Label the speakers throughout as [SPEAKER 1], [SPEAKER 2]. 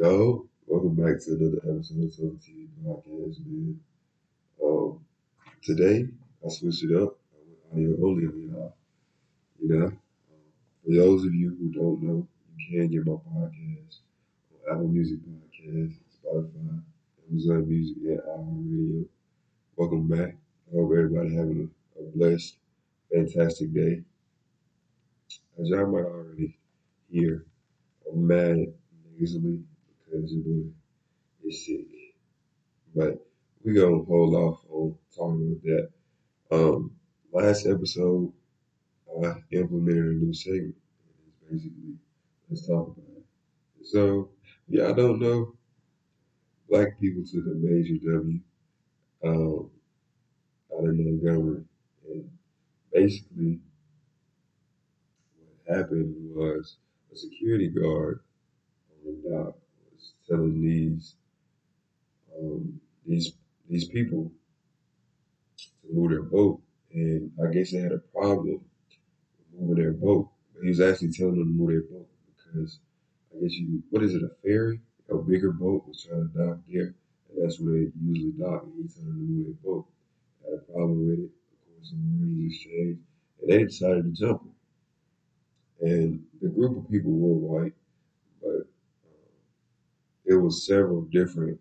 [SPEAKER 1] Yo, welcome back to another episode of Total TV Podcast, man. Um, today I switched it up. I went audio only on y'all. You know, um, for those of you who don't know, you can get my podcast on Apple Music Podcast, Spotify, Amazon Music, and iHeartRadio. Welcome back. I hope everybody having a, a blessed, fantastic day. As y'all might already hear, I'm mad nasally boy is sick. But we gonna hold off on talking about that. Um, last episode, I implemented a new segment. It's basically, let's talk about it. So, yeah, I don't know. Black people took a major W um, out of Montgomery, and basically, what happened was a security guard on the dock telling these um, these these people to move their boat, and I guess they had a problem moving their boat. But he was actually telling them to move their boat because I guess you what is it a ferry? A bigger boat was trying to dock there, and that's where they usually dock. And he told them to move their boat. Had a problem with it. Of course, some words exchanged, and they decided to jump. And the group of people were white, but it was several different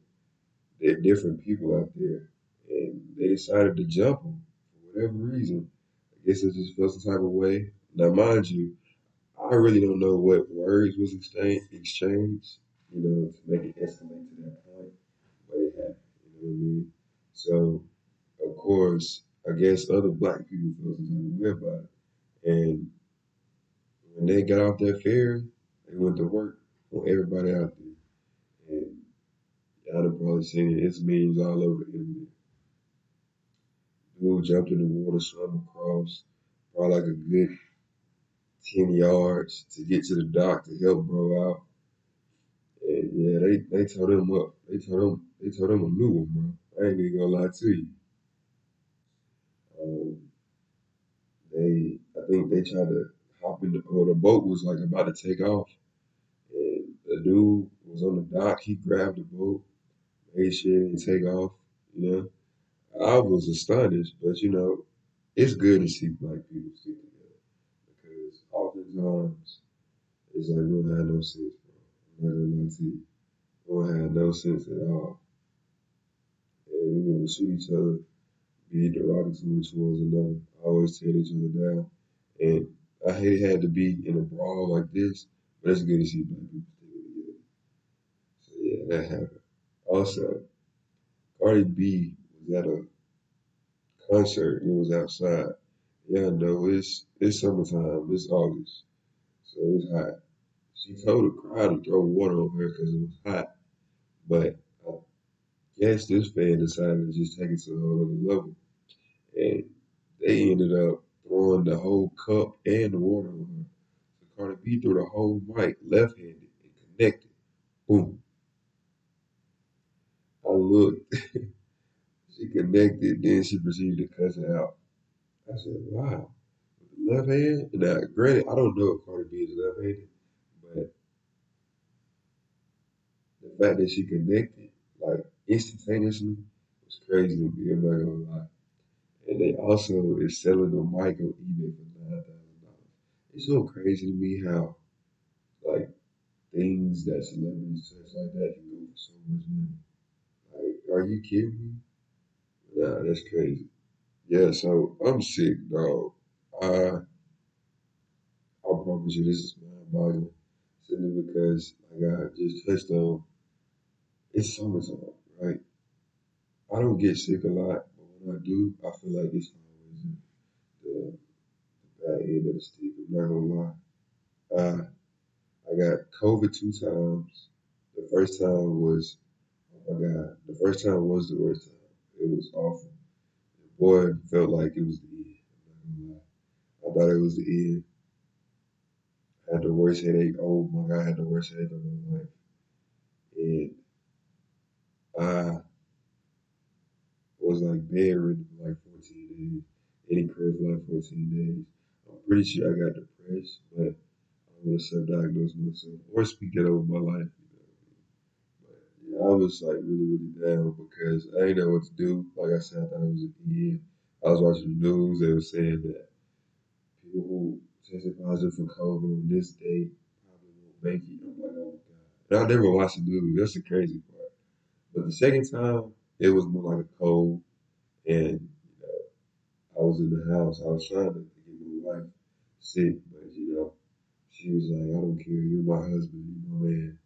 [SPEAKER 1] different people out there, and they decided to jump him for whatever reason. I guess it just felt some type of way. Now, mind you, I really don't know what words was exchange, exchanged, you know, to make it escalate to that point, but it happened. You know what I mean? So, of course, I guess other black people felt some type of way about it, and when they got off that ferry, they went to work on everybody out there, probably seen it. It's memes all over internet. Dude jumped in the water, swam across, probably like a good 10 yards to get to the dock to help bro out. And yeah, they, they told him up. They told him they told him a new one, bro. I ain't even gonna lie to you. Um, they I think they tried to hop in the or the boat was like about to take off. And the dude was on the dock, he grabbed the boat made sure it didn't take off. You know, I was astonished, but you know, it's good to see black people stick together because oftentimes it's like we don't have no sense, bro. I'm not gonna. We don't have no sense at all. And we're gonna shoot each other, be derogatory towards another, always tear each other down. And I hate it had to be in a brawl like this, but it's good to see black people sticking together. So yeah, that happened. Also, Cardi B was at a concert and it was outside. Yeah, no, it's it's summertime. It's August, so it's hot. She told the crowd to throw water on her because it was hot, but I guess this fan decided to just take it to a whole other level, and they ended up throwing the whole cup and the water on her. So Cardi B threw the whole mic left-handed and connected. Boom. Oh, I looked. she connected, then she proceeded to cuss it out. I said, wow. Left hand? Now, granted, I don't know if Cardi B is left handed, but the fact that she connected, like, instantaneously was crazy to me. I'm not gonna lie. And they also is selling the mic on eBay for $9,000. It's so crazy to me how, like, things that celebrities touch like that can go for so much money. Are you kidding me? Yeah, that's crazy. Yeah, so I'm sick, dog. I I promise you this is mind boggling. Simply because like I just touched on it's summertime, right? I don't get sick a lot, but when I do, I feel like it's always the, the bad end of the stick. I'm not gonna lie. I got COVID two times. The first time was, my God, the first time was the worst time. It was awful. The boy, felt like it was the end. I thought it was the end. I had the worst headache. Oh my God, I had the worst headache of my life. And I was like bedridden for like 14 days. The crib for like 14 days. I'm pretty sure I got depressed, but I don't to self-diagnose myself or speak that over my life. Know? was like really, really down because I didn't know what to do. Like I said, I thought it was a end. I was watching the news. They were saying that people who tested positive for COVID on this date probably won't make it. I'm like, oh my god. And I never watched the news. That's the crazy part. But the second time, it was more like a cold, and you know, I was in the house. I was trying to get my wife sick, but you know, she was like, I don't care. You're my husband. You're my man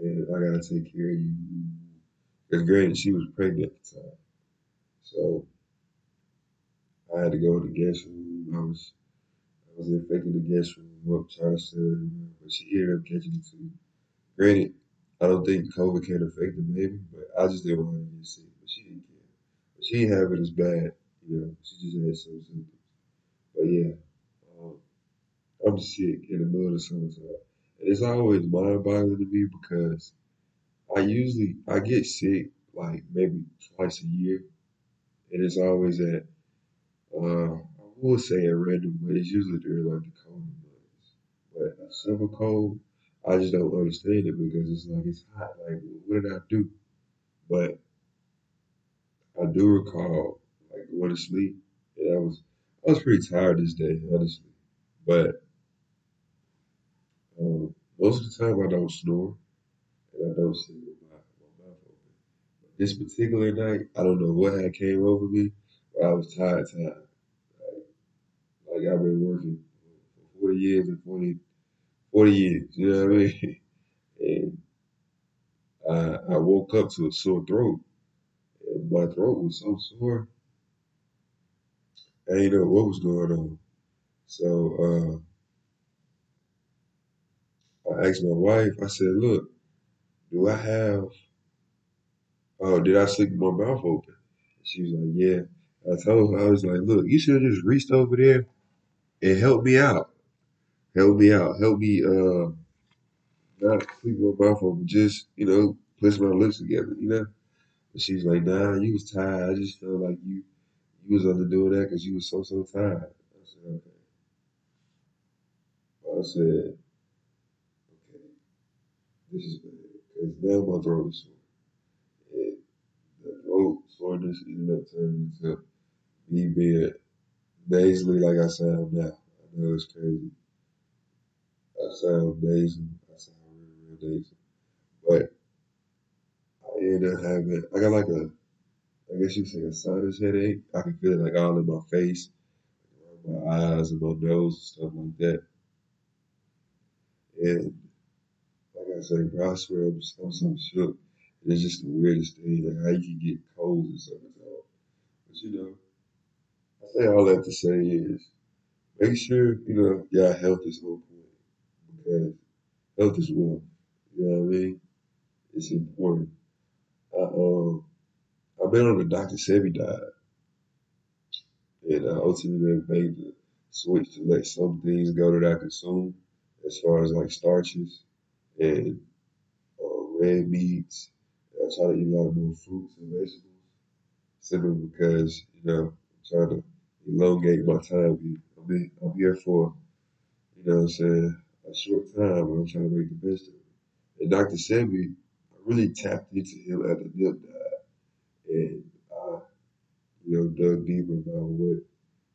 [SPEAKER 1] and I gotta take care of you. Because granted, she was pregnant at the time, so I had to go to the guest room. I was I was infecting the guest room up trying to sell but she ended up catching it too. Granted, I don't think COVID can affect the baby, but I just didn't want to get sick. But she didn't care. But she didn't have it as bad, you know. She just had some symptoms. But yeah, um, I'm sick in the middle of the. It's always mind boggling to me because I usually I get sick like maybe twice a year, and it's always at uh, I would say at random, but it's usually during like the cold months. But a summer cold, I just don't understand it because it's like it's hot. Like what did I do? But I do recall like going to sleep, and I was I was pretty tired this day, honestly. But most of the time I don't snore and I don't sleep with my, my mouth open. This particular night, I don't know what had came over me, but I was tired, tired. Like, like I've been working for 40 years and 40, 40 years, you know what I mean? And I, I woke up to a sore throat, and my throat was so sore. I didn't know what was going on. So uh, I asked my wife, I said, look, do I have, oh, did I sleep with my mouth open? She was like, yeah. I told her, I was like, look, you should have just reached over there and helped me out. Help me out. Help me uh not sleep with my mouth open. Just, you know, push my lips together, you know? And she's like, nah, you was tired. I just felt like you you was under doing that because you was so, so tired. I said, okay. I said, this is bad. Because now my throat is sore. And the throat soreness ended up turning into me being nasally like I sound now. I know it's crazy. I sound nasal. I sound real, real nasal. But I ended up having, I got like a, I guess you say a sinus headache. I can feel it like all in my face, around my eyes and my nose and stuff like that. And like I say, bro, I swear I'm, I'm so shook. And it's just the weirdest thing, like how you can get colds in summertime. But you know, I say all that to say is make sure, you know, your health is on point because health is wealth. You know what I mean? It's important. I um I've been on the Dr. Sebi diet and I ultimately made the switch to let some things go that I consume as far as like starches and uh, red meats. I try to eat a lot more fruits and vegetables simply because, you know, I'm trying to elongate my time. I'm, in, I'm here for, you know what I'm saying, a short time and I'm trying to make the best of it. And Dr. Sebi, I really tapped into him at the Nip dive, and I, you know, dug deeper about what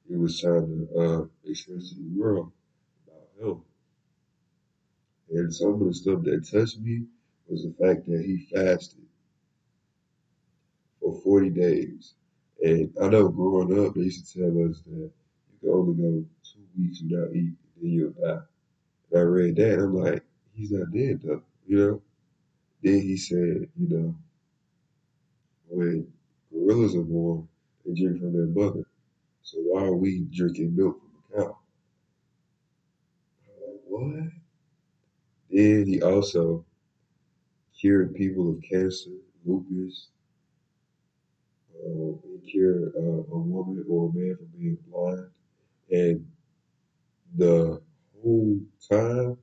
[SPEAKER 1] he was trying to uh, express to the world about health. And some of the stuff that touched me was the fact that he fasted for 40 days. And I know growing up, they used to tell us that you can only go two weeks without eating, then you'll die. And I read that, and I'm like, he's not dead though, you know? Then he said, you know, when gorillas are born, they drink from their mother. So why are we drinking milk from a cow? I'm like, what? Then he also cured people of cancer, lupus. Uh, he cured uh, a woman or a man from being blind. And the whole time,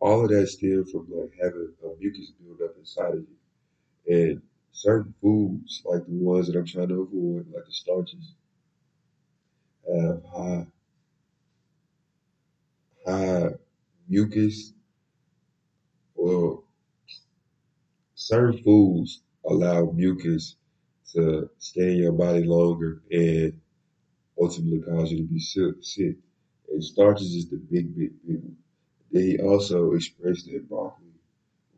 [SPEAKER 1] all of that stemmed from like having a mucus build up inside of you. And certain foods, like the ones that I'm trying to avoid, like the starches, have high high mucus or certain foods allow mucus to stay in your body longer and ultimately cause you to be sick. sick. And starches is the big, big, big one. Then he also expressed that broccoli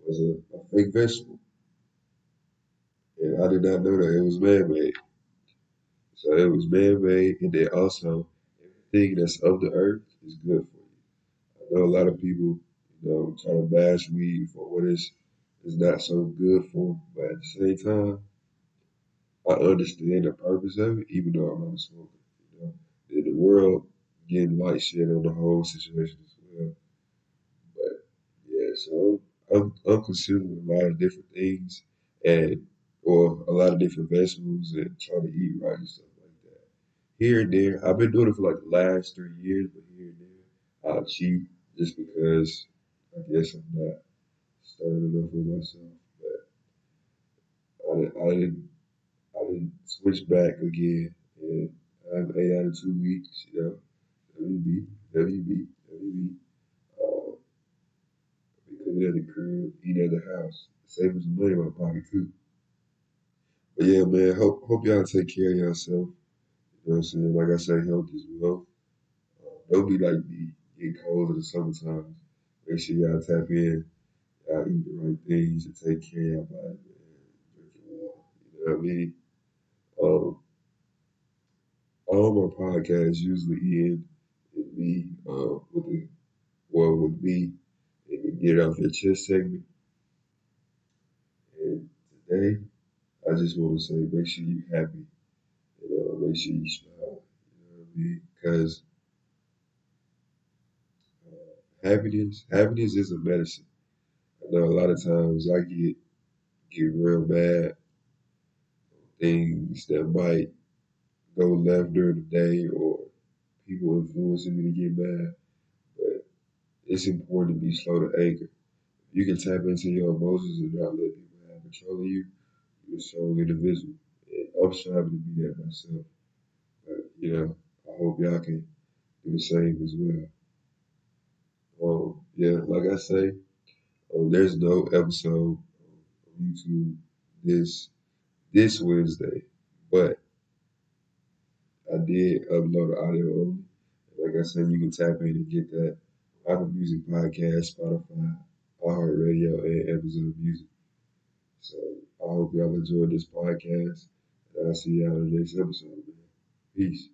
[SPEAKER 1] was a, a fake vegetable. And I did not know that it was man made. So it was man made, and then also everything that's of the earth is good for you. I know a lot of people, you know, try to bash weed for what is is not so good for, but at the same time, I understand the purpose of it, even though I'm not a smoker. You know, in the world getting light shed on the whole situation as well. But yeah, so I'm, I'm consuming a lot of different things and or a lot of different vegetables and trying to eat right and stuff like that. Here and there, I've been doing it for like the last three years, but here and there, I'll cheat just because I guess I'm not stirring enough with myself. But I, didn't- I didn't I didn't switch back again, and I'm eight out of two weeks. You know, WB, WB, WB. Uh, be cooking at the crib, eat at the house, saving some money in my pocket too. But yeah, man, hope hope y'all take care of yourself. You know what I'm saying? Like I say, health is wealth. Uh, don't be like me, getting cold in the summertime. Make sure y'all tap in, y'all eat the right things, and take care of your body, man. Water. You know what I mean? Um, all my podcasts usually end with me, uh, with the well, with me, and the get off your chest segment. And today, I just want to say, make sure you're happy, and uh, make sure you smile. You know what I mean? Because happiness, happiness is a medicine. I know a lot of times I get get real mad things that might go left during the day or people influencing me to get mad. But it's important to be slow to anger. You can tap into your emotions and not let people have control of you. You're a strong individual. And I'm striving to be that myself. But, you know, I hope y'all can do the same as well. Um, yeah, like I say, um, there's no episode on YouTube this this Wednesday, but I did upload the audio only. Like I said, you can tap in and get that Apple Music Podcast, Spotify, iHeartRadio, and Amazon Music. So I hope y'all enjoyed this podcast. And I'll see y'all in the next episode, man. Peace.